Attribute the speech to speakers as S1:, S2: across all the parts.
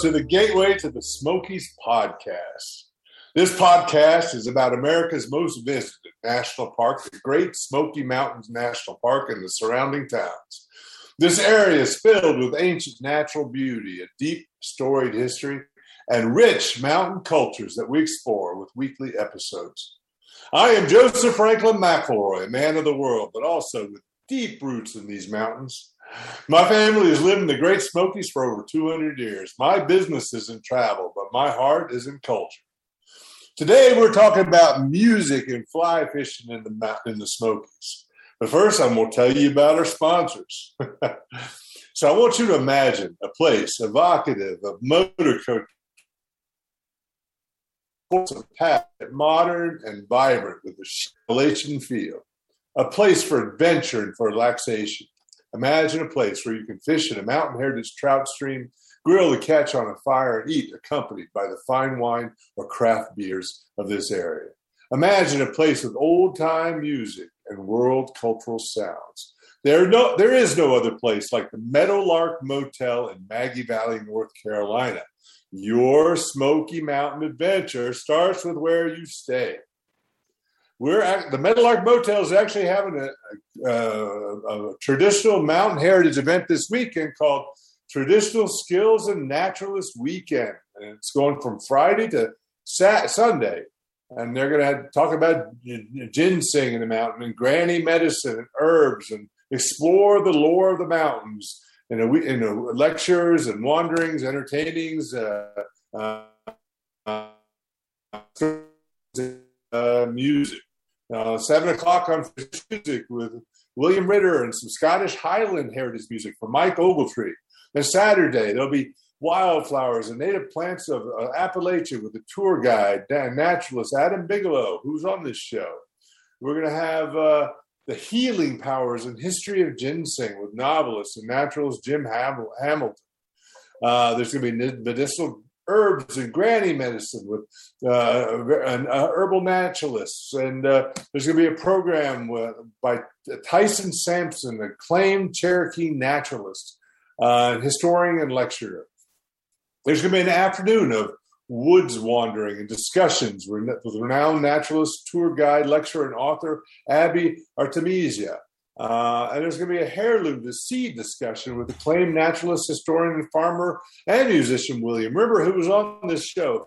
S1: To the Gateway to the Smokies podcast. This podcast is about America's most visited national park, the Great Smoky Mountains National Park and the surrounding towns. This area is filled with ancient natural beauty, a deep storied history, and rich mountain cultures that we explore with weekly episodes. I am Joseph Franklin McElroy, a man of the world, but also with deep roots in these mountains. My family has lived in the Great Smokies for over 200 years. My business is in travel, but my heart is in culture. Today, we're talking about music and fly fishing in the in the Smokies. But first, I'm going to tell you about our sponsors. so I want you to imagine a place evocative of motor coach modern and vibrant with a Appalachian feel, a place for adventure and for relaxation. Imagine a place where you can fish in a mountain heritage trout stream, grill the catch on a fire, and eat accompanied by the fine wine or craft beers of this area. Imagine a place with old time music and world cultural sounds. There, no, there is no other place like the Meadowlark Motel in Maggie Valley, North Carolina. Your Smoky Mountain adventure starts with where you stay. We're at, the Meadowlark Motel is actually having a, a, a, traditional mountain heritage event this weekend called Traditional Skills and Naturalist Weekend, and it's going from Friday to Sunday. And they're going to talk about ginseng in the mountain and granny medicine and herbs and explore the lore of the mountains in, a, in a lectures and wanderings, entertainings, uh, uh, uh, music. Uh, seven o'clock on music with William Ritter and some Scottish Highland heritage music from Mike Ogletree. And Saturday, there'll be wildflowers and native plants of uh, Appalachia with the tour guide, naturalist Adam Bigelow, who's on this show. We're going to have uh, the healing powers and history of ginseng with novelist and naturalist Jim Hamilton. Uh, there's going to be medicinal herbs and granny medicine with uh, an, uh, herbal naturalists. And uh, there's going to be a program with, by Tyson Sampson, acclaimed Cherokee naturalist, uh, historian, and lecturer. There's going to be an afternoon of woods wandering and discussions with renowned naturalist, tour guide, lecturer, and author Abby Artemisia. Uh, and there's going to be a heirloom to seed discussion with acclaimed naturalist, historian, farmer, and musician William Ritter, who was on this show.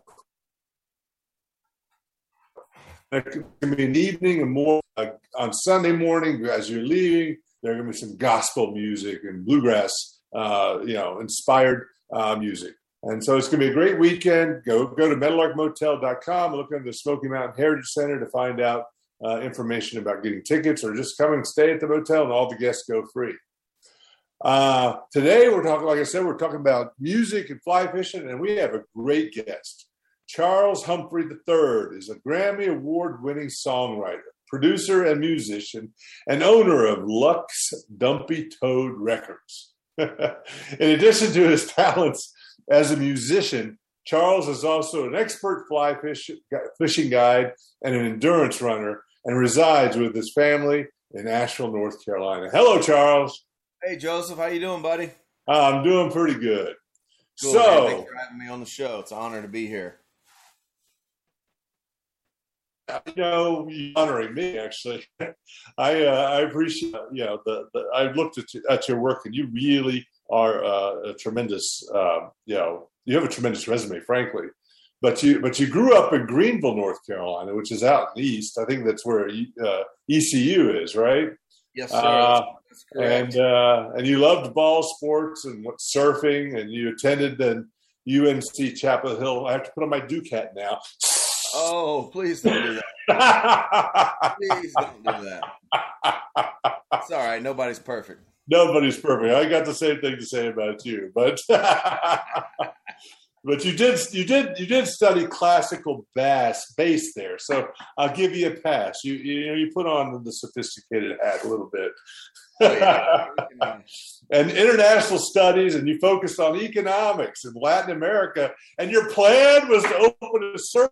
S1: Going to be an evening and more uh, on Sunday morning as you're leaving. There's going to be some gospel music and bluegrass, uh, you know, inspired uh, music. And so it's going to be a great weekend. Go go to meadowlarkmotel.com, look under the Smoky Mountain Heritage Center to find out uh, information about getting tickets or just come and stay at the motel, and all the guests go free. Uh, today, we're talking, like I said, we're talking about music and fly fishing, and we have a great guest. Charles Humphrey III is a Grammy Award winning songwriter, producer, and musician, and owner of Lux Dumpy Toad Records. In addition to his talents as a musician, Charles is also an expert fly fish, fishing guide and an endurance runner and resides with his family in Asheville, North Carolina. Hello, Charles.
S2: Hey, Joseph. How you doing, buddy?
S1: I'm doing pretty good.
S2: Cool, so, thanks for having me on the show. It's an honor to be here.
S1: You know, honoring me actually. I uh, I appreciate you know the, the I looked at, you, at your work and you really are uh, a tremendous uh, you know you have a tremendous resume, frankly. But you but you grew up in Greenville, North Carolina, which is out in the east. I think that's where uh, ECU is, right?
S2: Yes, sir. Uh,
S1: and uh, and you loved ball sports and surfing, and you attended the UNC Chapel Hill. I have to put on my Duke hat now.
S2: Oh, please don't do that. please don't do that. It's all right. Nobody's perfect.
S1: Nobody's perfect. I got the same thing to say about you, but but you did you did you did study classical bass bass there, so I'll give you a pass. You you know you put on the sophisticated hat a little bit. Oh, yeah. and international studies, and you focused on economics in Latin America, and your plan was to open a search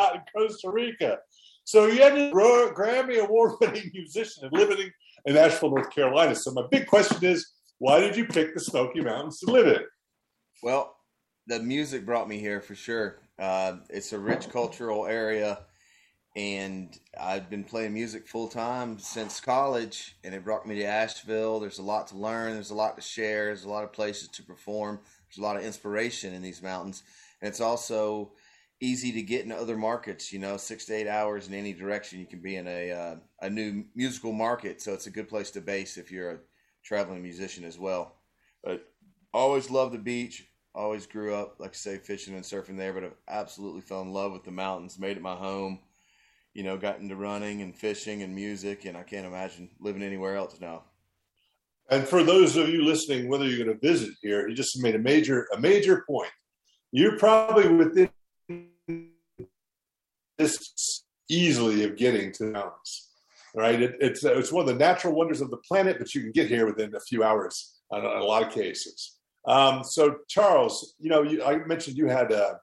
S1: out in Costa Rica. So you had a Grammy award winning musician and living in Asheville, North Carolina. So my big question is, why did you pick the Smoky Mountains to live in?
S2: Well, the music brought me here for sure. Uh, it's a rich cultural area, and I've been playing music full time since college, and it brought me to Asheville. There's a lot to learn. There's a lot to share. There's a lot of places to perform. There's a lot of inspiration in these mountains, and it's also easy to get into other markets. You know, six to eight hours in any direction, you can be in a uh, a new musical market. So it's a good place to base if you're a traveling musician as well. But always loved the beach. Always grew up, like I say, fishing and surfing there. But I absolutely fell in love with the mountains. Made it my home. You know, got into running and fishing and music, and I can't imagine living anywhere else now.
S1: And for those of you listening, whether you're going to visit here, he just made a major a major point. You're probably within this easily of getting to the mountains. Right? It, it's it's one of the natural wonders of the planet, but you can get here within a few hours in a lot of cases. Um, so, Charles, you know, you, I mentioned you had a,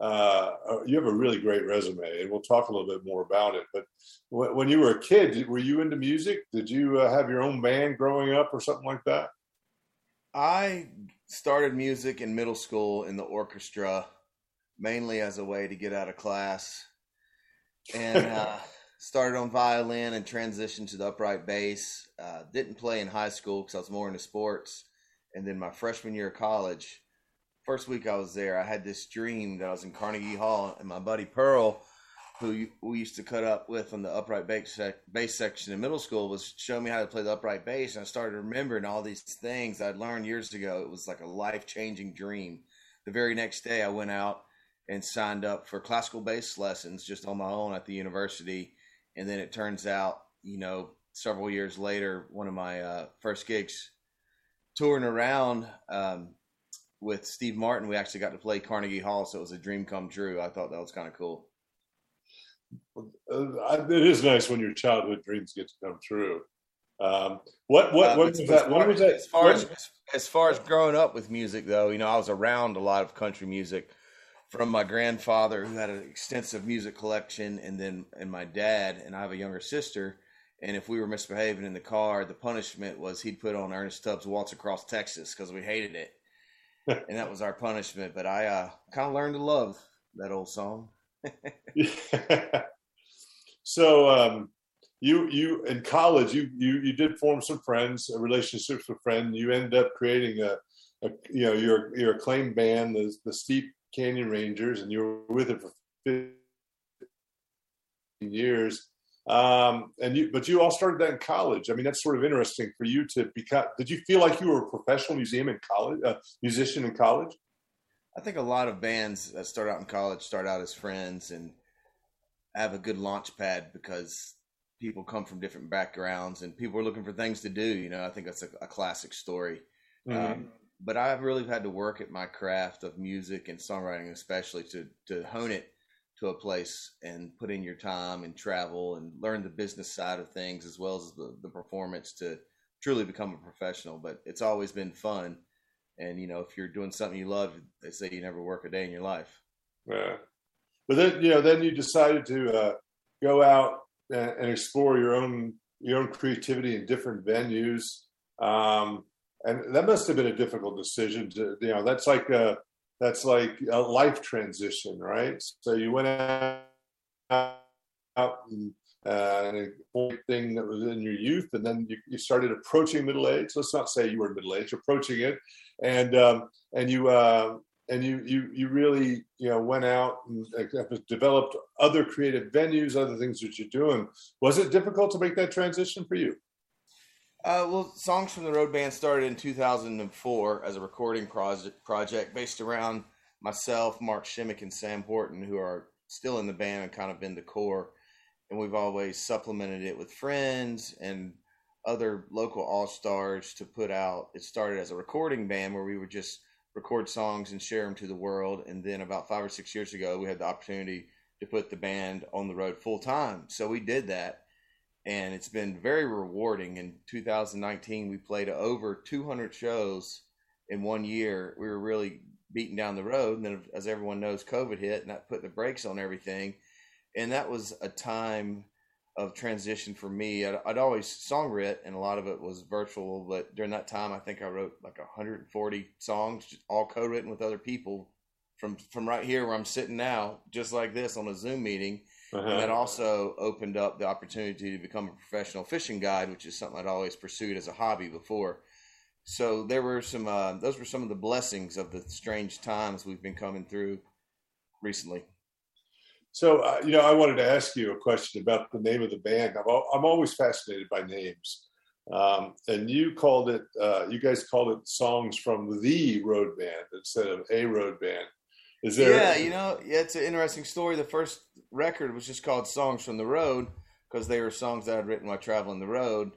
S1: uh, you have a really great resume, and we'll talk a little bit more about it. But w- when you were a kid, were you into music? Did you uh, have your own band growing up, or something like that?
S2: I started music in middle school in the orchestra, mainly as a way to get out of class, and uh, started on violin and transitioned to the upright bass. Uh, didn't play in high school because I was more into sports, and then my freshman year of college first week I was there, I had this dream that I was in Carnegie Hall, and my buddy Pearl, who we used to cut up with on the upright bass, sec- bass section in middle school, was showing me how to play the upright bass, and I started remembering all these things I'd learned years ago. It was like a life changing dream. The very next day, I went out and signed up for classical bass lessons just on my own at the university, and then it turns out, you know, several years later, one of my uh, first gigs touring around. Um, with Steve Martin, we actually got to play Carnegie Hall, so it was a dream come true. I thought that was kind of cool.
S1: Uh, it is nice when your childhood dreams get to come true. Um, what what uh, when was that? When was that?
S2: As far as, as far as growing up with music, though, you know, I was around a lot of country music from my grandfather, who had an extensive music collection, and then and my dad, and I have a younger sister. And if we were misbehaving in the car, the punishment was he'd put on Ernest Tubbs' "Waltz Across Texas" because we hated it and that was our punishment. But I uh, kind of learned to love that old song.
S1: yeah. So um, you you in college you you you did form some friends, relationships with friends. You ended up creating a, a you know your your acclaimed band, the the Steep Canyon Rangers, and you were with it for 15 years. Um, and you, but you all started that in college. I mean, that's sort of interesting for you to become. Did you feel like you were a professional museum in college, uh, musician in college?
S2: I think a lot of bands that start out in college start out as friends and have a good launch pad because people come from different backgrounds and people are looking for things to do. You know, I think that's a, a classic story. Mm-hmm. Um, but I've really had to work at my craft of music and songwriting, especially to to hone it to a place and put in your time and travel and learn the business side of things as well as the, the performance to truly become a professional. But it's always been fun. And, you know, if you're doing something you love, they say you never work a day in your life.
S1: Yeah. But then, you know, then you decided to uh, go out and, explore your own, your own creativity in different venues. Um, and that must have been a difficult decision to, you know, that's like, a, that's like a life transition, right? So you went out and uh, thing that was in your youth, and then you, you, started approaching middle age. Let's not say you were middle age, approaching it, and um, and you uh, and you you you really you know went out and developed other creative venues, other things that you're doing. Was it difficult to make that transition for you?
S2: Uh, well, Songs from the Road Band started in 2004 as a recording project, project based around myself, Mark Schimick, and Sam Wharton, who are still in the band and kind of been the core. And we've always supplemented it with friends and other local all stars to put out. It started as a recording band where we would just record songs and share them to the world. And then about five or six years ago, we had the opportunity to put the band on the road full time. So we did that and it's been very rewarding. In 2019, we played over 200 shows in one year. We were really beating down the road, and then, as everyone knows, COVID hit, and that put the brakes on everything. And that was a time of transition for me. I'd, I'd always songwrit, and a lot of it was virtual. But during that time, I think I wrote like 140 songs, all co-written with other people from from right here where I'm sitting now, just like this on a Zoom meeting. Uh-huh. And that also opened up the opportunity to become a professional fishing guide, which is something I'd always pursued as a hobby before. So there were some; uh, those were some of the blessings of the strange times we've been coming through recently.
S1: So, uh, you know, I wanted to ask you a question about the name of the band. I'm, I'm always fascinated by names. Um, and you called it, uh, you guys called it songs from the road band instead of a road band.
S2: Is there? Yeah, you know, yeah, it's an interesting story. The first record was just called Songs from the Road because they were songs that I'd written while traveling the road.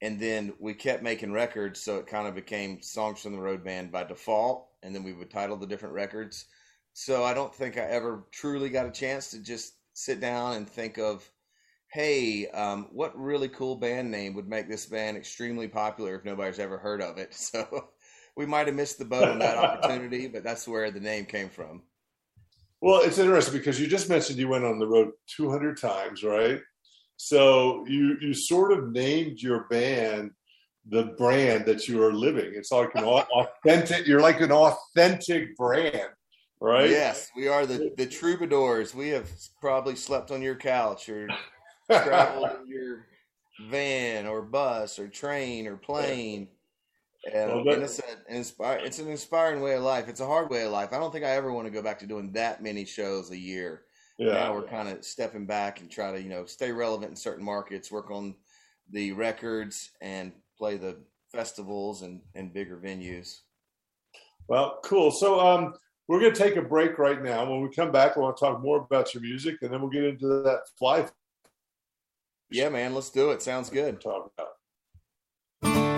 S2: And then we kept making records, so it kind of became Songs from the Road band by default. And then we would title the different records. So I don't think I ever truly got a chance to just sit down and think of, hey, um, what really cool band name would make this band extremely popular if nobody's ever heard of it? So we might have missed the boat on that opportunity, but that's where the name came from.
S1: Well, it's interesting because you just mentioned you went on the road 200 times, right? So you you sort of named your band the brand that you are living. It's like an authentic. You're like an authentic brand right?
S2: Yes, we are the the troubadours. We have probably slept on your couch or traveled in your van or bus or train or plane. And, well, and it's, an inspire, it's an inspiring way of life. It's a hard way of life. I don't think I ever want to go back to doing that many shows a year. Yeah. Now we're kind of stepping back and try to, you know, stay relevant in certain markets, work on the records and play the festivals and, and bigger venues.
S1: Well, cool. So, um, we're going to take a break right now. When we come back, we want to talk more about your music, and then we'll get into that fly.
S2: Yeah, man, let's do it. Sounds good. Talk about.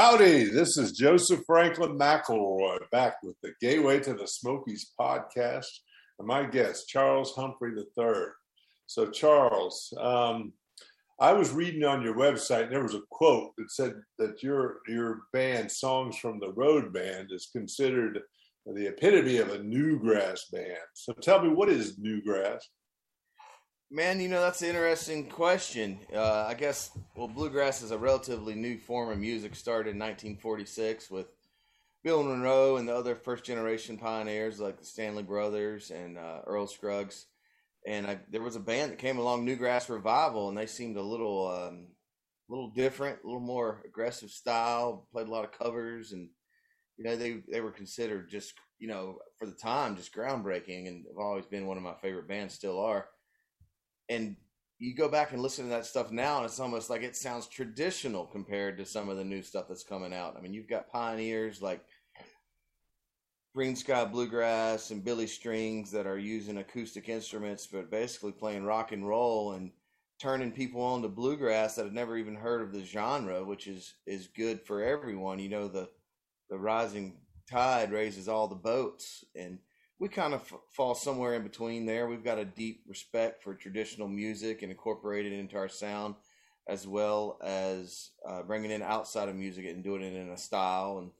S1: Howdy, this is Joseph Franklin McElroy back with the Gateway to the Smokies podcast and my guest, Charles Humphrey III. So, Charles, um, I was reading on your website and there was a quote that said that your your band, Songs from the Road Band, is considered the epitome of a newgrass band. So, tell me, what is newgrass?
S2: Man, you know that's an interesting question. Uh, I guess well, bluegrass is a relatively new form of music. Started in 1946 with Bill Monroe and the other first generation pioneers like the Stanley Brothers and uh, Earl Scruggs. And I, there was a band that came along, Newgrass Revival, and they seemed a little, um, little different, a little more aggressive style. Played a lot of covers, and you know they they were considered just you know for the time just groundbreaking, and have always been one of my favorite bands. Still are and you go back and listen to that stuff now, and it's almost like it sounds traditional compared to some of the new stuff that's coming out. I mean, you've got pioneers like Greensky Bluegrass and Billy Strings that are using acoustic instruments, but basically playing rock and roll and turning people on to bluegrass that have never even heard of the genre, which is is good for everyone. You know, the the rising tide raises all the boats, and we kind of f- fall somewhere in between there. We've got a deep respect for traditional music and incorporated into our sound, as well as uh, bringing in outside of music and doing it in a style. And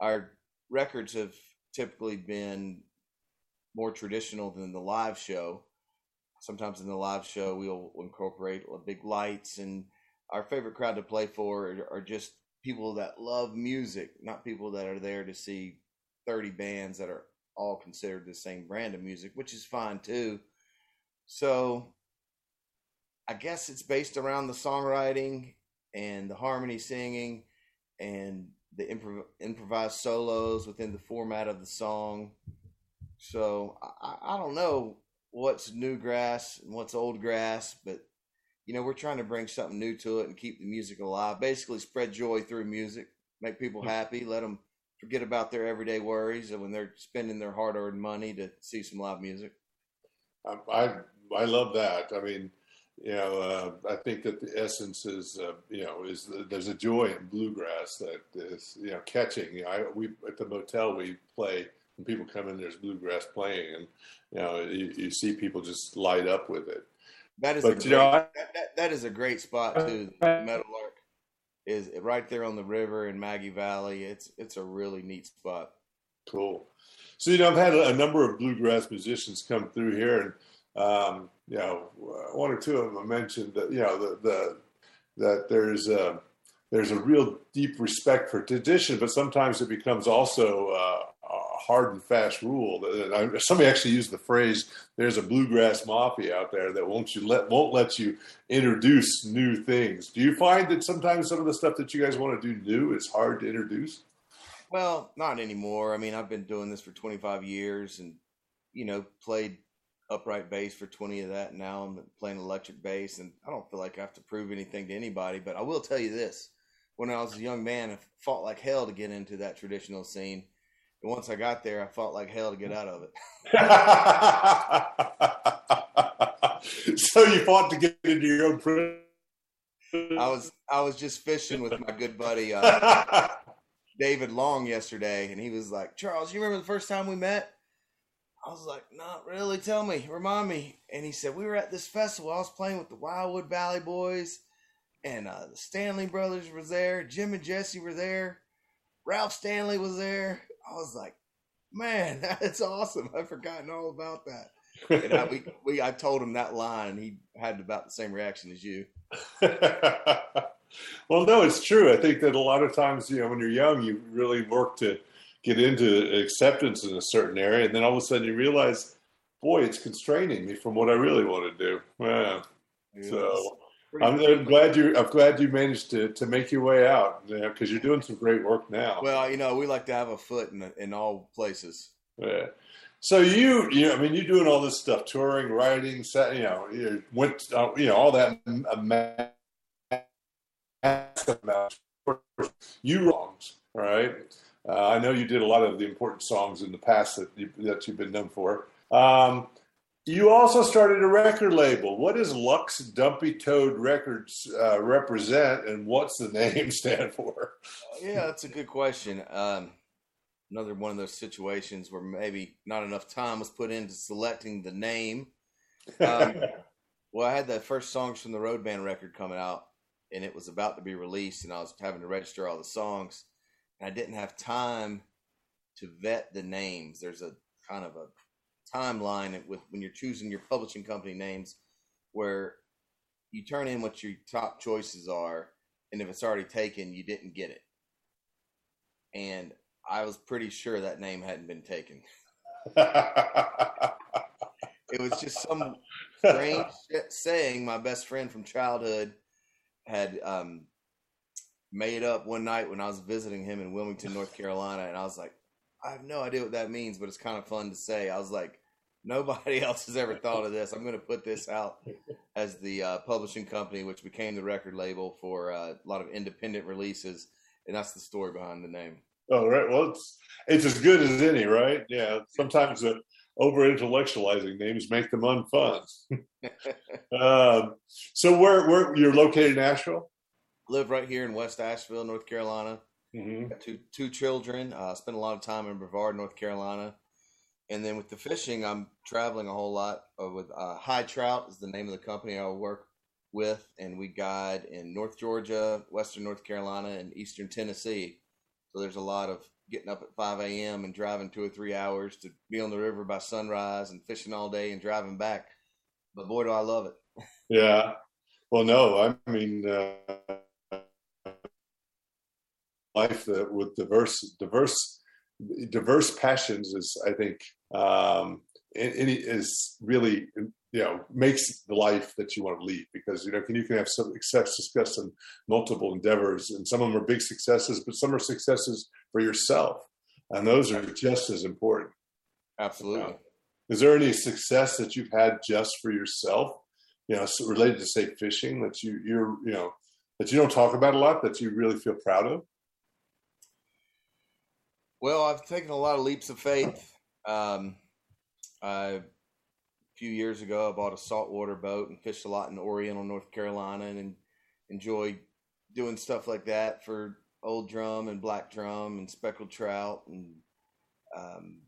S2: our records have typically been more traditional than the live show. Sometimes in the live show, we'll incorporate big lights, and our favorite crowd to play for are just people that love music, not people that are there to see 30 bands that are all considered the same brand of music, which is fine too. So I guess it's based around the songwriting and the harmony singing and the improv- improvised solos within the format of the song. So I, I don't know what's new grass and what's old grass, but you know we're trying to bring something new to it and keep the music alive. Basically, spread joy through music, make people hmm. happy, let them forget about their everyday worries and when they're spending their hard-earned money to see some live music.
S1: Um, I I love that. I mean, you know, uh, I think that the essence is, uh, you know, is the, there's a joy in bluegrass that is, you know, catching. You know, I, we at the motel we play when people come in, there's bluegrass playing, and you know, you, you see people just light up with it.
S2: That is
S1: But,
S2: a great,
S1: you know, I-
S2: that, that, is a great spot too. The Meadowlark is right there on the river in Maggie Valley. It's it's a really neat spot.
S1: Cool. So you know, I've had a, number of bluegrass musicians come through here, and um, you know, one or two of them mentioned that you know the, the that there's a there's a real deep respect for tradition, but sometimes it becomes also uh, hard and fast rule. Somebody actually used the phrase, "There's a bluegrass mafia out there that won't you let won't let you introduce new things." Do you find that sometimes some of the stuff that you guys want to do new is hard to introduce?
S2: Well, not anymore. I mean, I've been doing this for 25 years, and you know, played upright bass for 20 of that. Now I'm playing electric bass, and I don't feel like I have to prove anything to anybody. But I will tell you this: when I was a young man, I fought like hell to get into that traditional scene. And once I got there, I fought like hell to get out of it.
S1: so you fought to get into your own prison.
S2: I was I was just fishing with my good buddy uh, David Long yesterday, and he was like, "Charles, you remember the first time we met?" I was like, "Not really. Tell me, remind me." And he said, "We were at this festival. I was playing with the Wildwood Valley Boys, and uh, the Stanley brothers was there. Jim and Jesse were there. Ralph Stanley was there." I was like, "Man, that's awesome! I've forgotten all about that." And I, we, we, I told him that line, and he had about the same reaction as you.
S1: well, no, it's true. I think that a lot of times, you know, when you're young, you really work to get into acceptance in a certain area, and then all of a sudden you realize, boy, it's constraining me from what I really want to do. Yeah. So I'm, I'm glad you. I'm glad you managed to to make your way out because you're doing some great work now.
S2: Well, you know, we like to have a foot in in all places.
S1: Yeah. So you, you, I mean, you're doing all this stuff, touring, writing, you know, you went, uh, you know, all that. You wrongs, all right. Uh, I know you did a lot of the important songs in the past that you, that you've been known for. Um, you also started a record label. What does Lux Dumpy Toad Records uh, represent, and what's the name stand for?
S2: Yeah, that's a good question. Um, another one of those situations where maybe not enough time was put into selecting the name. Um, well, I had the first songs from the Road Band record coming out, and it was about to be released, and I was having to register all the songs, and I didn't have time to vet the names. There's a kind of a timeline with when you're choosing your publishing company names, where you turn in what your top choices are, and if it's already taken, you didn't get it. And I was pretty sure that name hadn't been taken. It was just some strange saying my best friend from childhood had um, made up one night when I was visiting him in Wilmington, North Carolina, and I was like, I have no idea what that means, but it's kind of fun to say. I was like, nobody else has ever thought of this. I'm going to put this out as the uh, publishing company, which became the record label for uh, a lot of independent releases, and that's the story behind the name.
S1: Oh, right. Well, it's it's as good as any, right? Yeah. Sometimes the over intellectualizing names make them unfun. um, so, where where you're located in Asheville?
S2: Live right here in West Asheville, North Carolina.
S1: Mm-hmm.
S2: Got two two children. Uh, spent a lot of time in Brevard, North Carolina, and then with the fishing, I'm traveling a whole lot. Uh, with uh, High Trout is the name of the company I work with, and we guide in North Georgia, Western North Carolina, and Eastern Tennessee. So there's a lot of getting up at 5 a.m. and driving two or three hours to be on the river by sunrise and fishing all day and driving back. But boy, do I love it.
S1: Yeah. Well, no, I mean, uh, life uh, with diverse, diverse, diverse passions is, I think, um, any is really, you know, makes the life that you want to lead because you know, can you can have some success, success in multiple endeavors, and some of them are big successes, but some are successes for yourself, and those are just as important.
S2: Absolutely.
S1: Is there any success that you've had just for yourself? You know, related to say fishing that you you're you know that you don't talk about a lot that you really feel proud of.
S2: Well, I've taken a lot of leaps of faith. Um, I, a few years ago, I bought a saltwater boat and fished a lot in Oriental, North Carolina, and enjoyed doing stuff like that for old drum and black drum and speckled trout and um,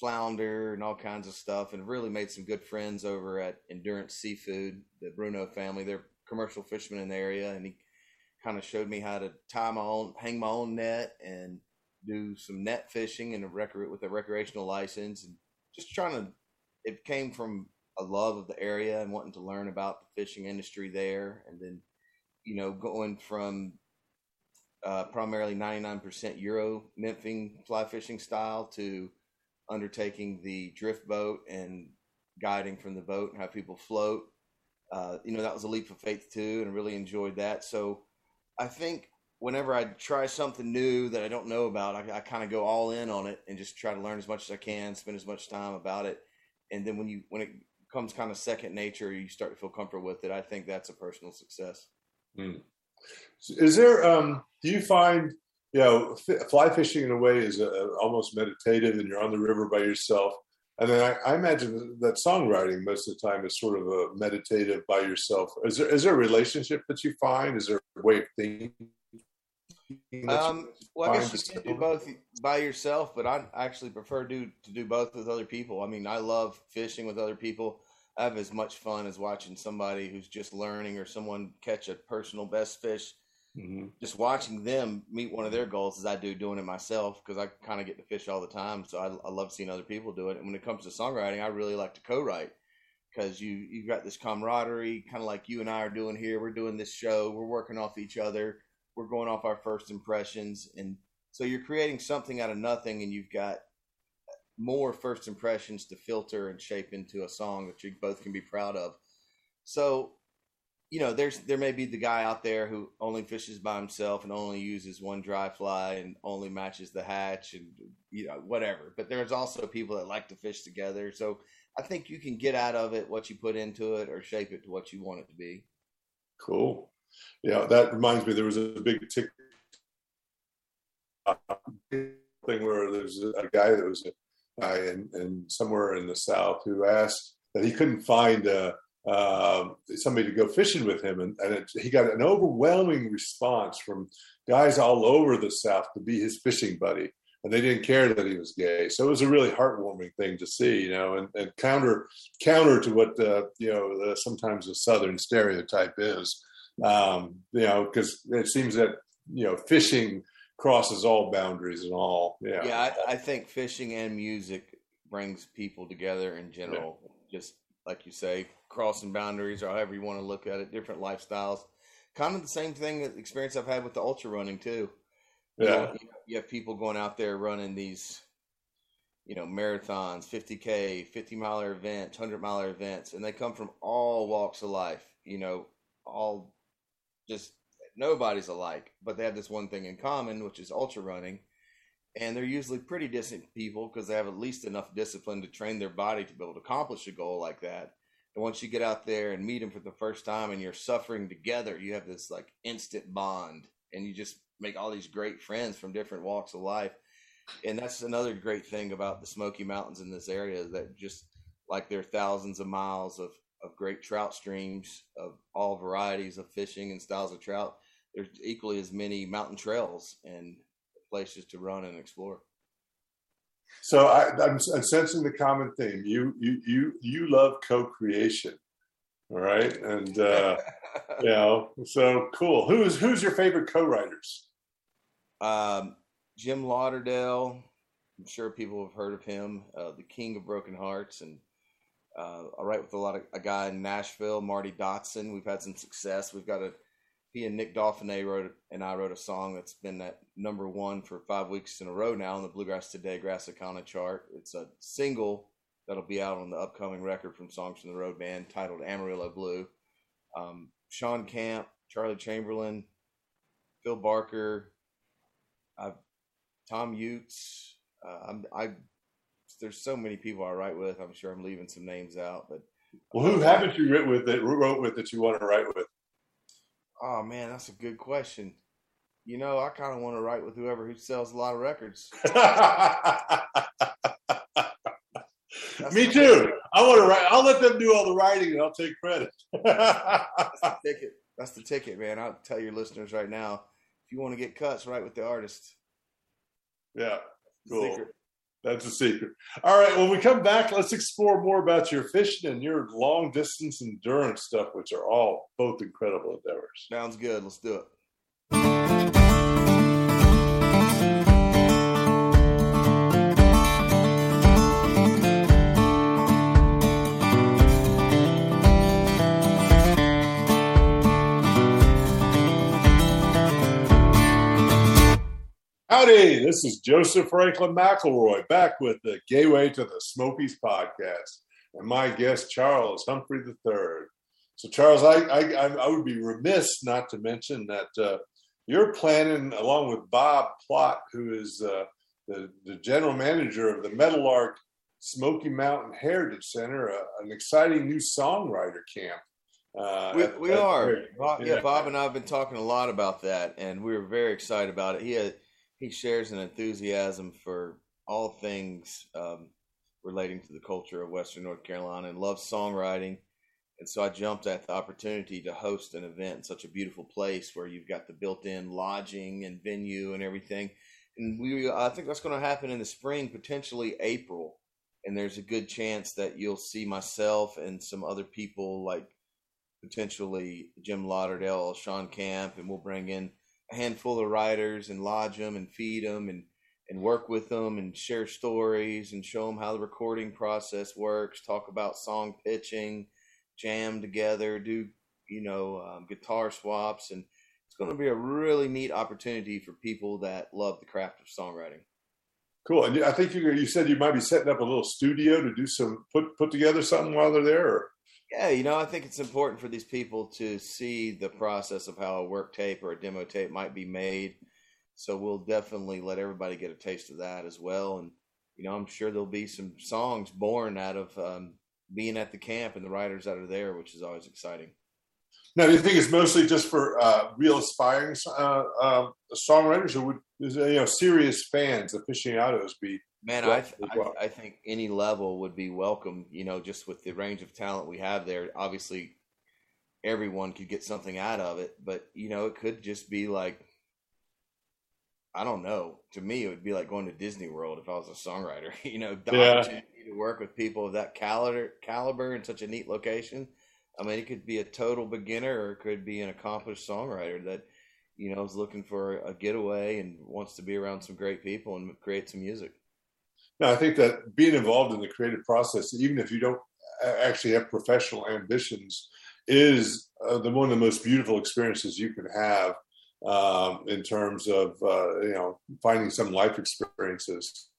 S2: flounder and all kinds of stuff, and really made some good friends over at Endurance Seafood, the Bruno family. They're commercial fishermen in the area, and he kind of showed me how to tie my own, hang my own net, and do some net fishing and a rec- with a recreational license, and just trying to. It came from a love of the area and wanting to learn about the fishing industry there, and then you know going from uh, primarily 99% Euro nymphing fly fishing style to undertaking the drift boat and guiding from the boat and how people float. Uh, you know, that was a leap of faith too, and really enjoyed that. So I think whenever I try something new that I don't know about, I, I kind of go all in on it and just try to learn as much as I can, spend as much time about it. And then when you, when it comes kind of second nature, you start to feel comfortable with it. I think that's a personal success.
S1: Mm. Is there, um, do you find, you know, fly fishing in a way is a, a, almost meditative and you're on the river by yourself. And then I, I, imagine that songwriting most of the time is sort of a meditative by yourself. Is there, is there a relationship that you find? Is there a way of thinking?
S2: Um, well, I guess you can do both by yourself, but I actually prefer to, to do both with other people. I mean, I love fishing with other people. I have as much fun as watching somebody who's just learning or someone catch a personal best fish. Mm-hmm. Just watching them meet one of their goals as I do doing it myself because I kind of get to fish all the time. So I, I, love seeing other people do it. And when it comes to songwriting, I really like to co-write because you you've got this camaraderie, kind of like you and I are doing here. We're doing this show. We're working off each other. We're going off our first impressions, and so you're creating something out of nothing, and you've got more first impressions to filter and shape into a song that you both can be proud of. So, you know, there's there may be the guy out there who only fishes by himself and only uses one dry fly and only matches the hatch and you know whatever. But there's also people that like to fish together. So I think you can get out of it what you put into it or shape it to what you want it to be.
S1: Cool. Yeah, that reminds me. There was a big tick thing where there's a guy that was a guy in, in somewhere in the south who asked that he couldn't find uh, uh, somebody to go fishing with him, and, and it, he got an overwhelming response from guys all over the south to be his fishing buddy, and they didn't care that he was gay. So it was a really heartwarming thing to see, you know, and, and counter counter to what uh, you know sometimes the southern stereotype is, um, you know, because it seems that you know fishing crosses all boundaries and all. Yeah.
S2: Yeah, I, I think fishing and music brings people together in general. Yeah. Just like you say, crossing boundaries or however you want to look at it, different lifestyles. Kind of the same thing experience I've had with the ultra running too. Yeah. You, know, you have people going out there running these, you know, marathons, 50K, 50 miler events, 100 miler events, and they come from all walks of life, you know, all just nobody's alike, but they have this one thing in common, which is ultra running. And they're usually pretty decent people because they have at least enough discipline to train their body to be able to accomplish a goal like that. And once you get out there and meet them for the first time and you're suffering together, you have this like instant bond and you just make all these great friends from different walks of life. And that's another great thing about the Smoky Mountains in this area that just like there are thousands of miles of, of great trout streams of all varieties of fishing and styles of trout there's equally as many mountain trails and places to run and explore.
S1: So I, am sensing the common theme. You you you you love co-creation, all right? And uh, you know, so cool. Who's who's your favorite co-writers?
S2: Um, Jim Lauderdale. I'm sure people have heard of him, uh, the King of Broken Hearts, and uh, I write with a lot of a guy in Nashville, Marty Dodson. We've had some success. We've got a he and Nick Dauphiné wrote and I wrote a song that's been at number one for five weeks in a row now on the Bluegrass Today Grassicana chart. It's a single that'll be out on the upcoming record from Songs from the Road Band titled Amarillo Blue. Um, Shawn Camp, Charlie Chamberlain, Phil Barker, I've, Tom Utes. Uh, I'm, I there's so many people I write with. I'm sure I'm leaving some names out, but
S1: well, who um, haven't you written with that wrote with that you want to write with?
S2: Oh man, that's a good question. You know, I kind of want to write with whoever who sells a lot of records.
S1: Me too. I want to write. I'll let them do all the writing, and I'll take credit.
S2: that's the ticket. That's the ticket, man. I'll tell your listeners right now. If you want to get cuts, write with the artist.
S1: Yeah, cool. Secret. That's a secret. All right. When we come back, let's explore more about your fishing and your long distance endurance stuff, which are all both incredible endeavors.
S2: Sounds good. Let's do it.
S1: Howdy, this is Joseph Franklin McElroy back with the Gateway to the Smokies podcast and my guest, Charles Humphrey III. So, Charles, I, I, I would be remiss not to mention that uh, you're planning, along with Bob Plott, who is uh, the, the general manager of the Meadowlark Smoky Mountain Heritage Center, uh, an exciting new songwriter camp.
S2: Uh, we, we are. Bob, yeah, Bob and I have been talking a lot about that, and we are very excited about it. He had he shares an enthusiasm for all things um, relating to the culture of Western North Carolina and loves songwriting. And so I jumped at the opportunity to host an event in such a beautiful place where you've got the built-in lodging and venue and everything. And we, I think that's going to happen in the spring, potentially April. And there's a good chance that you'll see myself and some other people like potentially Jim Lauderdale, Shawn Camp, and we'll bring in a handful of writers and lodge them and feed them and and work with them and share stories and show them how the recording process works. Talk about song pitching, jam together, do you know um, guitar swaps, and it's going to be a really neat opportunity for people that love the craft of songwriting.
S1: Cool. And I think you you said you might be setting up a little studio to do some put put together something while they're there. Or?
S2: Yeah, you know, I think it's important for these people to see the process of how a work tape or a demo tape might be made. So we'll definitely let everybody get a taste of that as well. And, you know, I'm sure there'll be some songs born out of um, being at the camp and the writers that are there, which is always exciting.
S1: Now, do you think it's mostly just for uh, real aspiring uh, uh, songwriters, or would you know serious fans, aficionados, be
S2: Man, I, I, I think any level would be welcome. You know, just with the range of talent we have there, obviously everyone could get something out of it. But you know, it could just be like I don't know. To me, it would be like going to Disney World if I was a songwriter. you know, the yeah. opportunity to work with people of that caliber, caliber in such a neat location. I mean, it could be a total beginner, or it could be an accomplished songwriter that you know is looking for a getaway and wants to be around some great people and create some music.
S1: No, I think that being involved in the creative process, even if you don't actually have professional ambitions, is uh, the one of the most beautiful experiences you can have um, in terms of uh, you know finding some life experiences.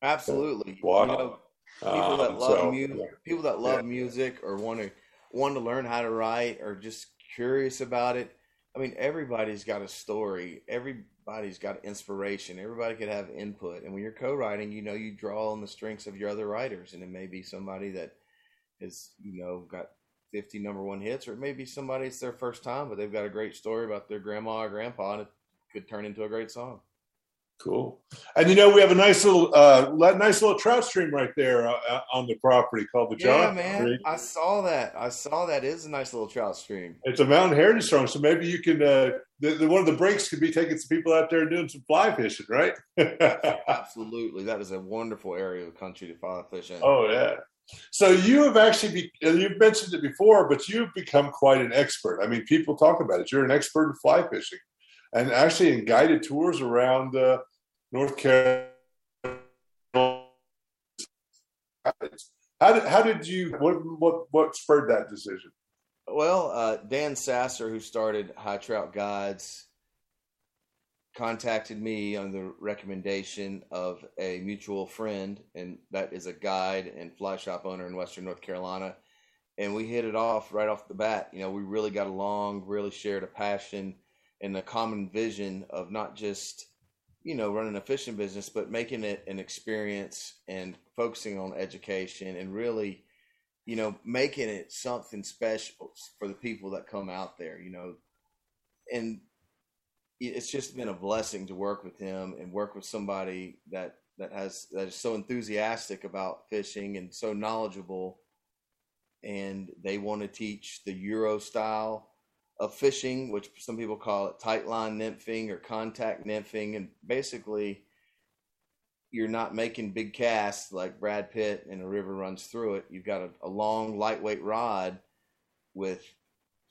S2: Absolutely. Wow. You know, people that um, love so, music, yeah. people that love yeah. music or want to want to learn how to write or just curious about it. I mean, everybody's got a story. Every everybody's got inspiration. Everybody could have input. And when you're co-writing, you know, you draw on the strengths of your other writers. And it may be somebody that has, you know, got 50 number one hits, or it may be somebody it's their first time, but they've got a great story about their grandma or grandpa, and it could turn into a great song.
S1: Cool. And you know, we have a nice little, uh, nice little trout stream right there uh, uh on the property called the John.
S2: Yeah, man. Creek. I saw that. I saw that. It is a nice little trout stream.
S1: It's a mountain heritage stream, so maybe you can. Uh, the, the, one of the breaks could be taking some people out there and doing some fly fishing, right?
S2: Absolutely, that is a wonderful area of the country to fly fishing.
S1: Oh yeah. So you have actually, be, you've mentioned it before, but you've become quite an expert. I mean, people talk about it. You're an expert in fly fishing, and actually in guided tours around uh, North Carolina. How did how did you what what what spurred that decision?
S2: Well, uh, Dan Sasser, who started High Trout Guides, contacted me on the recommendation of a mutual friend, and that is a guide and fly shop owner in Western North Carolina. And we hit it off right off the bat. You know, we really got along, really shared a passion and a common vision of not just you know, running a fishing business, but making it an experience and focusing on education and really, you know, making it something special for the people that come out there, you know. And it's just been a blessing to work with him and work with somebody that that has that is so enthusiastic about fishing and so knowledgeable and they want to teach the Euro style of fishing, which some people call it tight line nymphing or contact nymphing. And basically, you're not making big casts like Brad Pitt and a river runs through it. You've got a, a long, lightweight rod with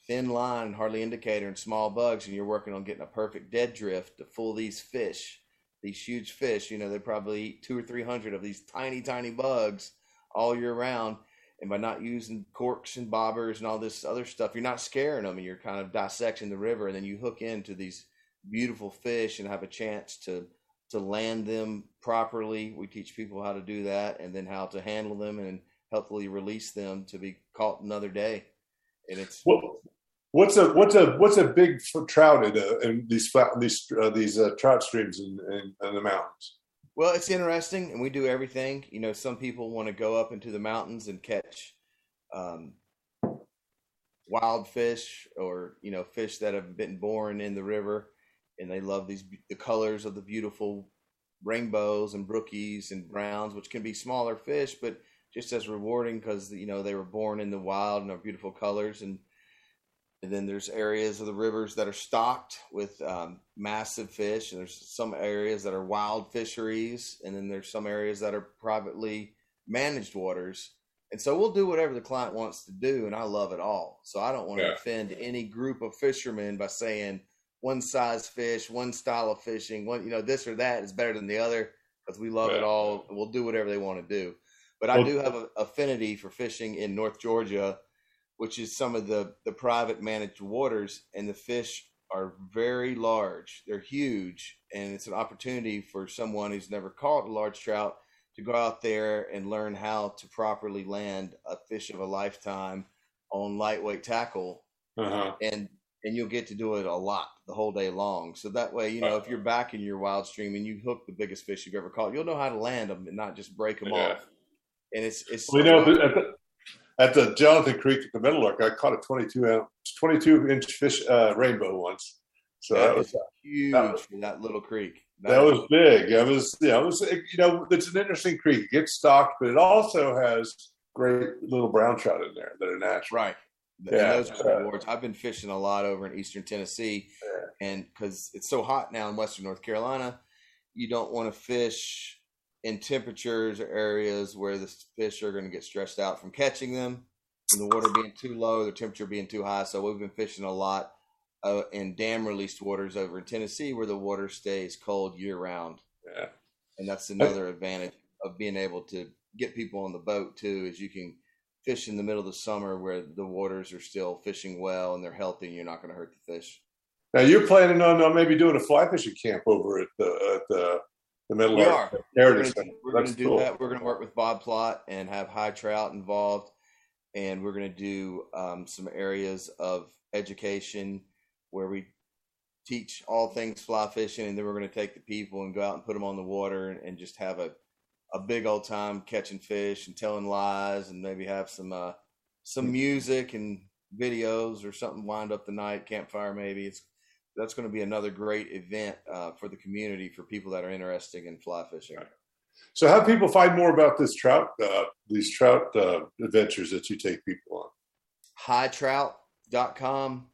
S2: thin line, hardly indicator, and small bugs, and you're working on getting a perfect dead drift to fool these fish, these huge fish. You know, they probably eat two or three hundred of these tiny, tiny bugs all year round. And by not using corks and bobbers and all this other stuff, you're not scaring them, and you're kind of dissecting the river, and then you hook into these beautiful fish and have a chance to to land them properly. We teach people how to do that, and then how to handle them and hopefully release them to be caught another day. And it's
S1: Well, what's a what's a what's a big trout in, uh, in these flat these uh, these uh, trout streams in, in, in the mountains?
S2: Well, it's interesting, and we do everything. You know, some people want to go up into the mountains and catch um, wild fish, or you know, fish that have been born in the river, and they love these the colors of the beautiful rainbows and brookies and browns, which can be smaller fish, but just as rewarding because you know they were born in the wild and are beautiful colors and and then there's areas of the rivers that are stocked with um, massive fish, and there's some areas that are wild fisheries, and then there's some areas that are privately managed waters. And so we'll do whatever the client wants to do, and I love it all. So I don't want to
S1: Yeah.
S2: offend any group of fishermen by saying one size fish, one style of fishing, one you know this or that is better than the other because we love it all. We'll do whatever they want to do. But I do have an affinity for fishing in North Georgia which is some of the the private managed waters and the fish are very large. They're huge and it's an opportunity for someone who's never caught a large trout to go out there and learn how to properly land a fish of a lifetime on lightweight tackle.
S1: Uh-huh.
S2: and and you'll get to do it a lot the whole day long. So that way you know if you're back in your wild stream and you hook the biggest fish you've ever caught you'll know how to land them and not just break them
S1: Yeah.
S2: off. And it's it's
S1: We know that at the, at the Jonathan Creek at the middle, Middlelark, I caught a 22 ounce, 22 inch fish uh, rainbow once. So that
S2: that
S1: was
S2: huge
S1: that was-
S2: for that little creek.
S1: that was big. That was yeah. It was you know it's an interesting creek. It gets stocked, but it also has great little brown trout in there that are natural.
S2: right. And
S1: Yeah,
S2: those are
S1: uh,
S2: rewards. I've been fishing a lot over in eastern Tennessee, and because it's so hot now in western North Carolina, you don't want to fish in temperatures or areas where the fish are going to get stressed out from catching them, and the water being too low, the temperature being too high. So we've been fishing a lot uh, in dam released waters over in Tennessee, where the water stays cold year round.
S1: Yeah.
S2: and that's another advantage of being able to get people on the boat too is you can fish in the middle of the summer where the waters are still fishing well and they're healthy and you're not going to hurt the fish
S1: Now you're planning on uh, maybe doing a fly fishing camp over at the at the the
S2: we are.
S1: Heritage
S2: we're going to do
S1: cool.
S2: that. We're going to work with bob plot and have high trout involved and we're going to do um, some areas of education where we teach all things fly fishing and then we're going to take the people and go out and put them on the water and, and just have a, a big old time catching fish and telling lies and maybe have some uh, some music and videos or something wind up the night campfire maybe. It's that's going to be another great event uh, for the community for people that are interested in fly fishing
S1: So how do people find more about this trout uh, these trout uh, adventures that you take people on?
S2: hightrout.com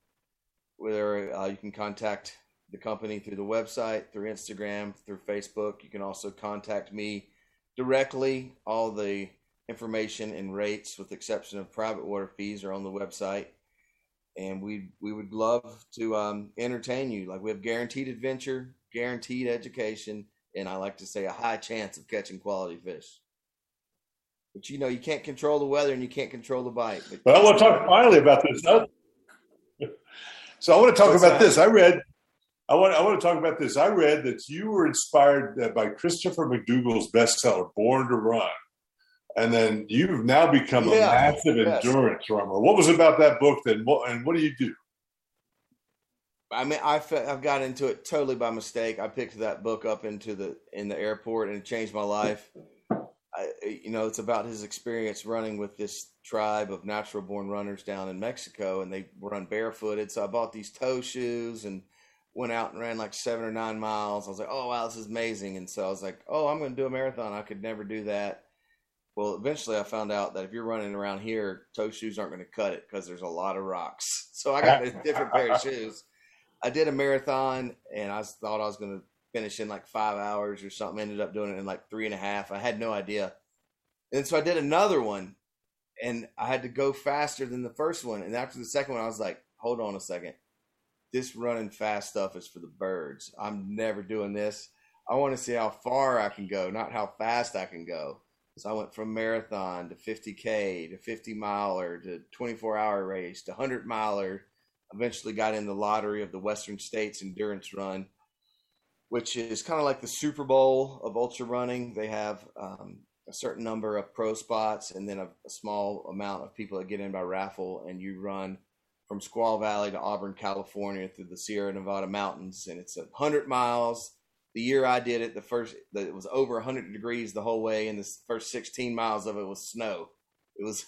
S2: where uh, you can contact the company through the website, through Instagram, through Facebook. You can also contact me directly. All the information and rates, with the exception of private water fees, are on the website. And we we would love to um, entertain you. Like we have guaranteed adventure, guaranteed education, and I like to say a high chance of catching quality fish. But you know, you can't control the weather and you can't control the bite. But
S1: But I want to talk finally about this. So I want to talk
S2: What's
S1: about
S2: that?
S1: this. I read. I want. I want to talk about this. I read that you were inspired uh, by Christopher McDougall's bestseller "Born to Run," and then you've now become a massive
S2: yes.
S1: endurance runner. What was about that book? Then, what, and what do you do?
S2: I mean, I I've got into it totally by mistake. I picked that book up into the in the airport, and it changed my life. I, you know, it's about his experience running with this tribe of natural born runners down in Mexico, and they run barefooted. So I bought these toe shoes and went out and ran like seven or nine miles. I was like, oh wow, this is amazing. And so I was like, oh, I'm going to do a marathon. I could never do that. Well, eventually I found out that if you're running around here, toe shoes aren't going to cut it because there's a lot of rocks. So I got a different pair of shoes. I did a marathon and I thought I was going to finish in like five hours or something. Ended up doing it in like three and a half. I had no idea. And so I did another one and I had to go faster than the first one. And after the second one, I was like, hold on a second. This running fast stuff is for the birds. I'm never doing this. I want to see how far I can go, not how fast I can go. So I went from marathon to 50K to 50 miler to 24 hour race to 100 miler. Eventually got in the lottery of the Western States Endurance Run, which is kind of like the Super Bowl of ultra running. They have um, a certain number of pro spots and then a, a, small amount of people that get in by raffle and you run from squaw valley to auburn california through the sierra nevada mountains and it's a hundred miles the year i did it the first it was over 100 degrees the whole way and the first 16 miles of it was snow it was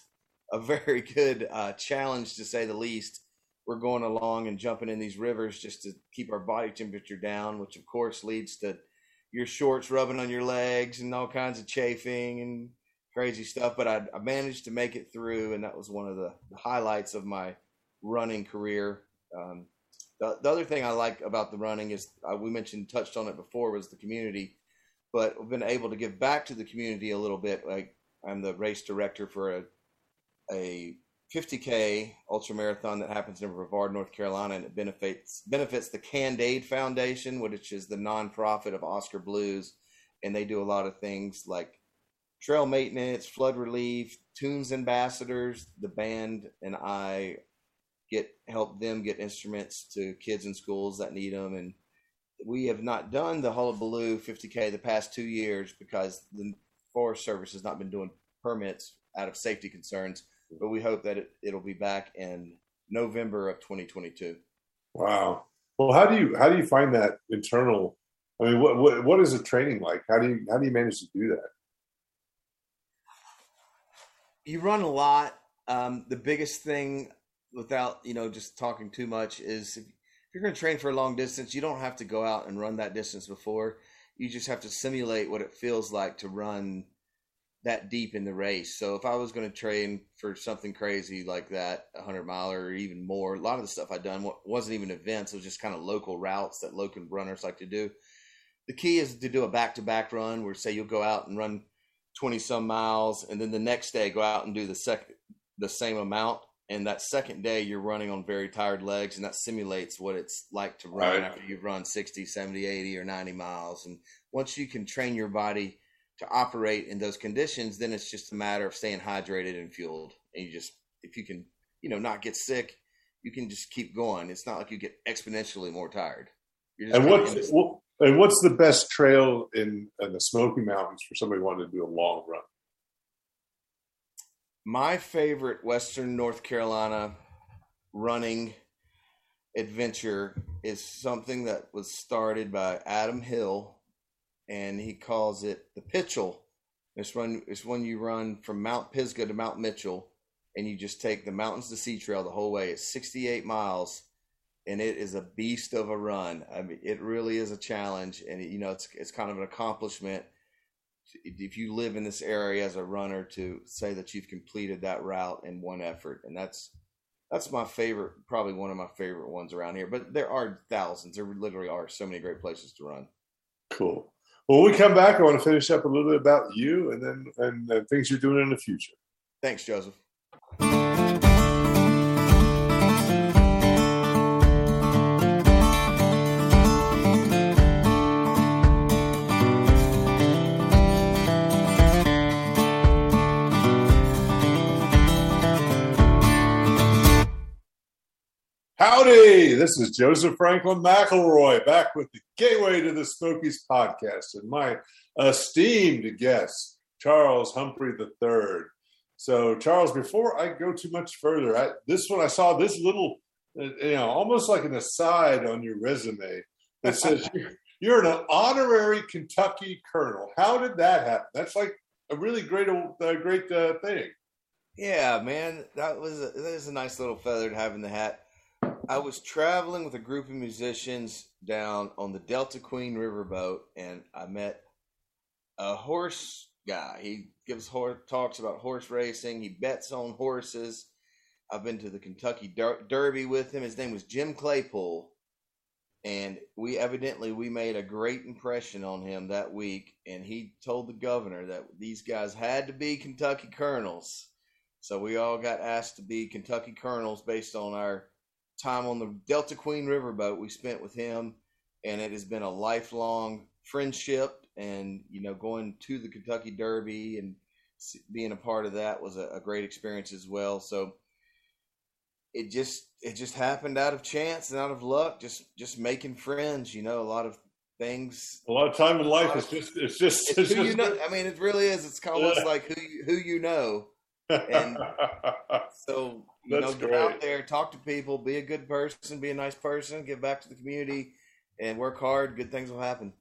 S2: a very good uh, challenge to say the least we're going along and jumping in these rivers just to keep our body temperature down which of course leads to your shorts rubbing on your legs and all kinds of chafing and crazy stuff. But I, I managed to make it through, and that was one of the highlights of my running career. Um, the, the other thing I like about the running is uh, we mentioned touched on it before was the community, but I've been able to give back to the community a little bit. Like I'm the race director for a a 50k ultra marathon that happens in Brevard, North Carolina, and it benefits benefits the CAN'd Aid Foundation, which is the nonprofit of Oskar Blues, and they do a lot of things like trail maintenance, flood relief, tunes ambassadors. The band and I get help them get instruments to kids in schools that need them, and we have not done the Hullabaloo 50k the past two years because the Forest Service has not been doing permits out of safety concerns but we hope that it, it'll be back in November of 2022.
S1: Wow. Well, how do you how do you find that internal? I mean, what what what is the training like? How do you how do you manage to do that?
S2: You run a lot. Um, the biggest thing, without you know just talking too much, is if you're going to train for a long distance, you don't have to go out and run that distance before. You just have to simulate what it feels like to run that deep in the race. So if I was going to train for something crazy like that, a hundred mile or even more, a lot of the stuff I'd done wasn't even events. It was just kind of local routes that local runners like to do. The key is to do a back to back run where say you'll go out and run 20 some miles and then the next day go out and do the second, the same amount. And that second day you're running on very tired legs and that simulates what it's like to run right. after you've run 60, 70, 80 or 90 miles. And once you can train your body to operate in those conditions, then it's just a matter of staying hydrated and fueled. And you just, if you can, you know, not get sick, you can just keep going. It's not like you get exponentially more tired.
S1: And what's well, and what's the best trail in, in the Smoky Mountains for somebody wanting to do a long run?
S2: My favorite Western North Carolina running adventure is something that was started by Adam Hill and he calls it the Pitchell. It's when it's when you run from Mount Pisgah to Mount Mitchell, and you just take the mountains to sea trail the whole way. It's 68 miles, and it is a beast of a run. I mean, it really is a challenge, and you know, it's it's kind of an accomplishment if you live in this area as a runner to say that you've completed that route in one effort, and that's that's my favorite, probably one of my favorite ones around here. But there are thousands. There literally are so many great places to run.
S1: Cool. Well, when we come back, I want to finish up a little bit about you and then and, and things you're doing in the future.
S2: Thanks, Joseph.
S1: Howdy, this is Joseph Franklin McElroy back with the Gateway to the Smokies podcast and my esteemed guest, Charles Humphrey III. So, Charles, before I go too much further, I, this one I saw this little, uh, you know, almost like an aside on your resume that says you're, you're an honorary Kentucky colonel. How did that happen? That's like a really great, uh, great uh, thing.
S2: Yeah, man, that was a, that was a nice little feather to have in the hat. I was traveling with a group of musicians down on the Delta Queen riverboat, and I met a horse guy. He gives horse talks about horse racing. He bets on horses. I've been to the Kentucky Der- Derby with him. His name was Jim Claypool, and we evidently we made a great impression on him that week and he told the governor that these guys had to be kentucky colonels so we all got asked to be kentucky colonels based on our time on the delta queen riverboat we spent with him and it has been a lifelong friendship and you know going to the kentucky derby and being a part of that was a, a great experience as well. So it just it just happened out of chance and out of luck just just making friends you know a lot of things.
S1: A lot of time in life is just it's just
S2: it's
S1: it's just
S2: you know i mean it really is. It's almost
S1: Yeah.
S2: like who you, who you know. And so you
S1: That's
S2: know get
S1: great.
S2: out there talk to people be a good person be a nice person give back to the community and work hard good things will happen.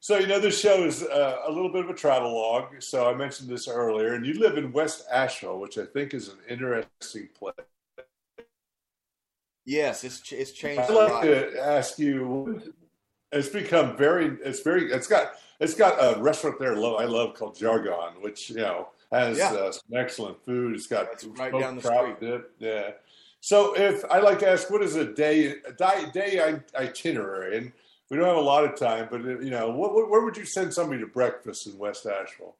S1: So you know this show is uh, a little bit of a travel log so i mentioned this earlier and you live in west asheville which i think is an interesting place.
S2: Yes it's it's changed
S1: i'd
S2: a
S1: like
S2: lot.
S1: to ask you it's become very it's very it's got it's got a restaurant there i love called jargon which you know has
S2: Yeah.
S1: uh, some excellent food. It's got
S2: It's right down the street.
S1: dip. Yeah. So if i like to ask what is a day a day, day itinerary and we don't have a lot of time but you know what, what, where would you send somebody to breakfast in west asheville?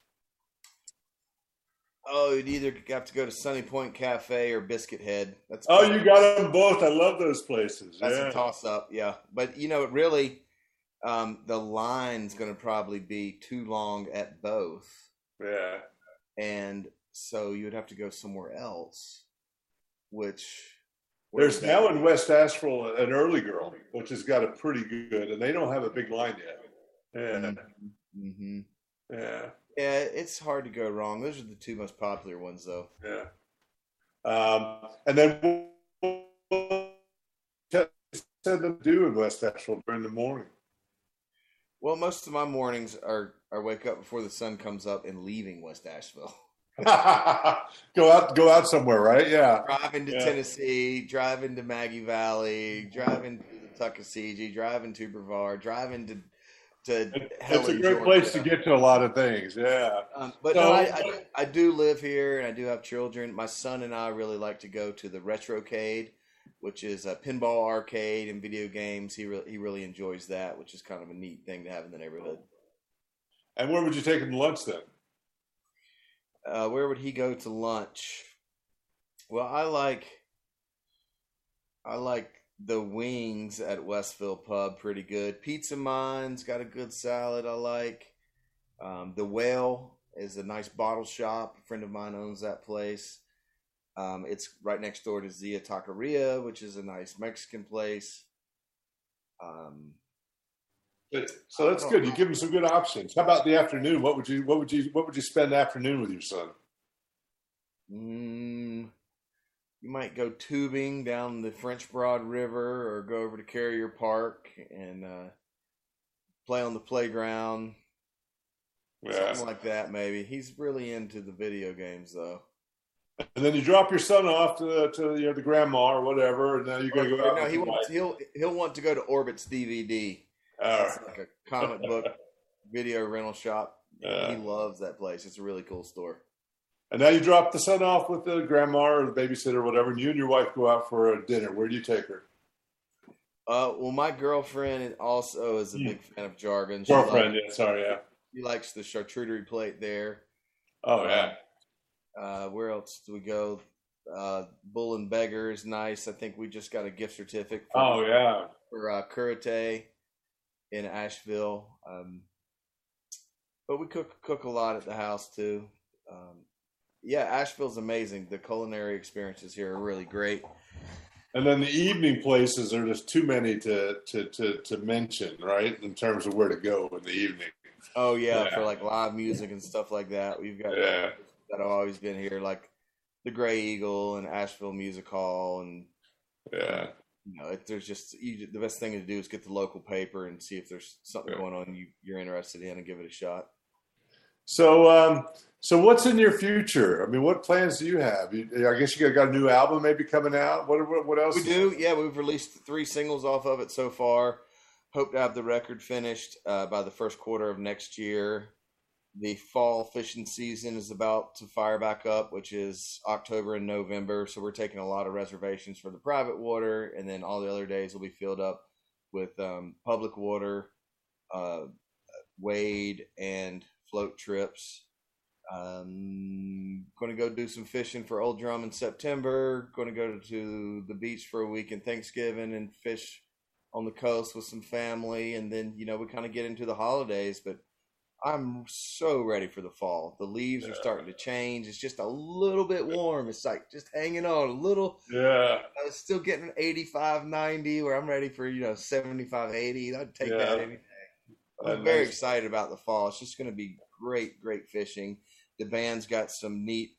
S2: Oh you'd either have to go to sunny point cafe or biscuit head. That's
S1: oh you got them both. I love those places.
S2: That's
S1: yeah.
S2: a toss up, yeah. But you know, it really, um, the line's going to probably be too long at both,
S1: yeah
S2: and so you'd have to go somewhere else. Which
S1: There's now in West Asheville an early girl, which has got a pretty good, and they don't have a big line yet. Yeah,
S2: hmm
S1: yeah,
S2: Yeah, it's hard to go wrong. Those are the two most popular ones, though.
S1: yeah. Um, and then what said them do in West Asheville during the morning.
S2: Well, most of my mornings are are wake up before the sun comes up and leaving West Asheville,
S1: go out, go out somewhere, right? Yeah,
S2: driving to
S1: Yeah.
S2: Tennessee, driving to Maggie Valley, driving to the Tuckasegee, driving to Brevard, driving to to
S1: it's a great place to get to a lot of things. Yeah,
S2: Um, but
S1: So-
S2: no, I, I, I do live here and I do have children. My son and I really like to go to the Retrocade, which is a pinball arcade and video games. He really he really enjoys that, which is kind of a neat thing to have in the neighborhood.
S1: and where would you take him to lunch then?
S2: Uh, where would he go to lunch? Well, I like I like the wings at Westville Pub pretty good. Pizza Mind's got a good salad I like. Um, the Whale is a nice bottle shop. A friend of mine owns that place. Um, it's right next door to Zia Taqueria, which is a nice Mexican place. Um,
S1: So that's good. You give him some good options. How about the afternoon? What would you what would you what would you spend the afternoon with your son?
S2: Mm, you might go tubing down the French Broad River or go over to Carrier Park and uh, play on the playground.
S1: Yeah.
S2: Something like that, maybe. He's really into the video games, though.
S1: And then you drop your son off to, to you know the grandma or whatever, and now you're gonna go
S2: Or
S1: out.
S2: no, he wants, he'll he'll want to go to Orbit's DVD. It's
S1: right.
S2: like a comic book video rental shop.
S1: Yeah.
S2: He loves that place. It's a really cool store.
S1: And now you drop the son off with the grandma or the babysitter or whatever, and you and your wife go out for a dinner. Where do you take her?
S2: Uh, well, my girlfriend also is a
S1: Hmm.
S2: big fan of jargon. She
S1: Girlfriend,
S2: likes-
S1: yeah, sorry, yeah.
S2: She likes the charcuterie plate there.
S1: Oh yeah.
S2: Uh, where else do we go? Uh, Bull and Beggar is nice. I think we just got a gift certificate for,
S1: Oh yeah.
S2: for uh, Cúrate in Asheville. Um, but we cook cook a lot at the house too. Um, yeah, Asheville's amazing. The culinary experiences here are really great.
S1: And then the evening places are just too many to to to, to mention, right? In terms of where to go in the evening.
S2: Oh yeah,
S1: Yeah.
S2: for like live music and stuff like that. We've got
S1: Yeah.
S2: That have always been here, like the Grey Eagle and Asheville Music Hall, and
S1: Yeah.
S2: you know, if there's just you, the best thing to do is get the local paper and see if there's something
S1: Yeah.
S2: going on you you're interested in and give it a shot.
S1: So, um, so what's in your future? I mean, what plans do you have? You, I guess you got, got a new album maybe coming out. What what, what else?
S2: We do, yeah. We've released three singles off of it so far. Hope to have the record finished uh, by the first quarter of next year. The fall fishing season is about to fire back up, which is October and November. So we're taking a lot of reservations for the private water, and then all the other days will be filled up with um, Public Water, uh, Wade, and Float Trips. Um, going to go do some fishing for Old Drum in September. Going to go to the beach for a week in Thanksgiving and fish on the coast with some family, and then you know we kind of get into the holidays. But I'm so ready for the fall. The leaves are starting to change. It's just a little bit warm. It's like just hanging on a little.
S1: Yeah.
S2: I was still getting 85, 90, where I'm ready for, you know, 75, 80. I'd take
S1: Yeah.
S2: that any day. I'm very excited about the fall. It's just going to be great, great fishing. The band's got some neat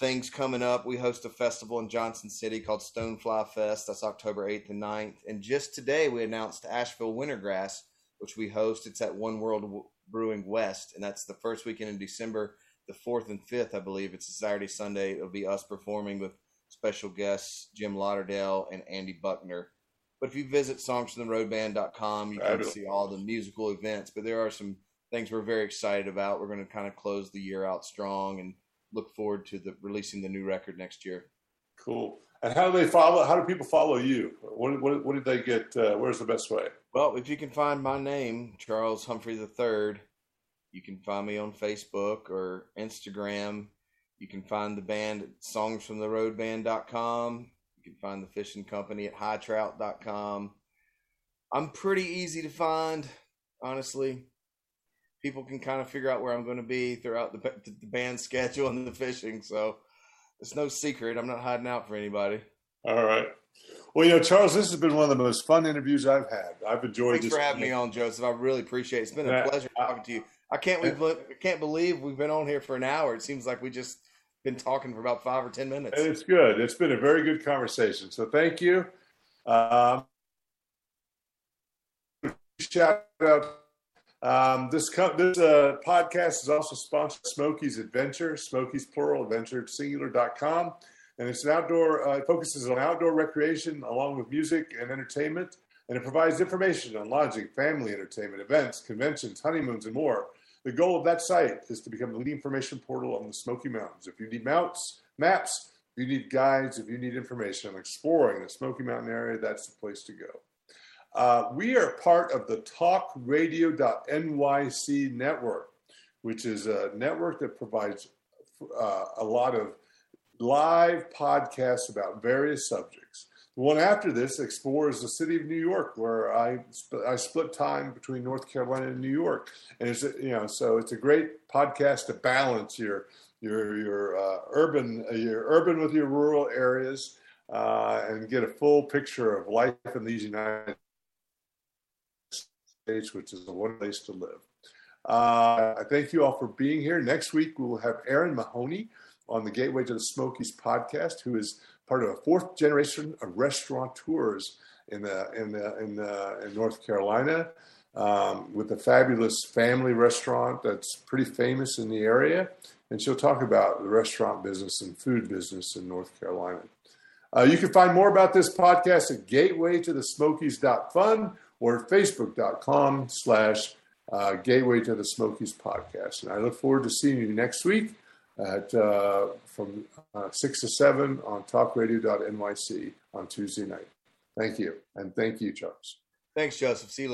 S2: things coming up. We host a festival in Johnson City called Stonefly Fest. That's October 8th and 9th. And just today we announced Asheville Wintergrass, which we host. It's at One World Brewing West, and that's the first weekend in December, the 4th and 5th, I believe. It's a Saturday, Sunday. It'll be us performing with special guests Jim Lauderdale and Andy Buckner. But if you visit songsfromtheroadband.com, you can see all the musical events. But there are some things we're very excited about. We're going to kind of close the year out strong and look forward to the releasing the new record next year.
S1: Cool. And how do they follow? How do people follow you? What, what, what did they get? Uh, where's the best way?
S2: Well, if you can find my name, Charles Humphrey III, you can find me on Facebook or Instagram. You can find the band at songsfromtheroadband.com. You can find the fishing company at hightrout.com. I'm pretty easy to find, honestly. People can kind of figure out where I'm going to be throughout the, the band schedule and the fishing, so it's no secret. I'm not hiding out for anybody.
S1: All right. Well, you know, Charles, this has been one of the most fun interviews I've had. I've enjoyed
S2: Thanks
S1: this.
S2: for having me on, Joseph. I really appreciate it. It's been a pleasure
S1: I-
S2: talking to you. I can't we can't believe we've been on here for an hour. It seems like we just been talking for about five or ten minutes.
S1: And it's good. It's been a very good conversation. So thank you. Um, shout out. Um, this co- this uh, podcast is also sponsored by Smokies Adventure, Smokies plural, adventure singular.com. And it's an outdoor, uh, it focuses on outdoor recreation along with music and entertainment. And it provides information on lodging, family entertainment, events, conventions, honeymoons, and more. The goal of that site is to become the leading information portal on the Smoky Mountains. If you need mounts, maps, if you need guides, if you need information on exploring the Smoky Mountain area, that's the place to go. Uh, we are part of the talkradio.nyc network, which is a network that provides uh, a lot of live podcasts about various subjects. The one after this explores the city of New York, where I sp- I split time between North Carolina and New York, and it's a- you know so it's a great podcast to balance your your your uh, urban your urban with your rural areas uh, and get a full picture of life in these United States, which is a one place to live. Uh, I thank you all for being here. Next week we will have Aaron Mahoney on the Gateway to the Smokies podcast, who is part of a fourth generation of restaurateurs in the in the in, the, in North Carolina, um, with a fabulous family restaurant that's pretty famous in the area, and she'll talk about the restaurant business and food business in North Carolina. Uh, you can find more about this podcast at gatewaytothesmokies.fun or facebook.com slash uh, gateway to the Smokies podcast. And I look forward to seeing you next week at uh, from uh, 6 to 7 on talkradio.nyc on Tuesday night. Thank you. And thank you, Charles.
S2: Thanks, Joseph. See you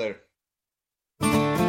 S2: later.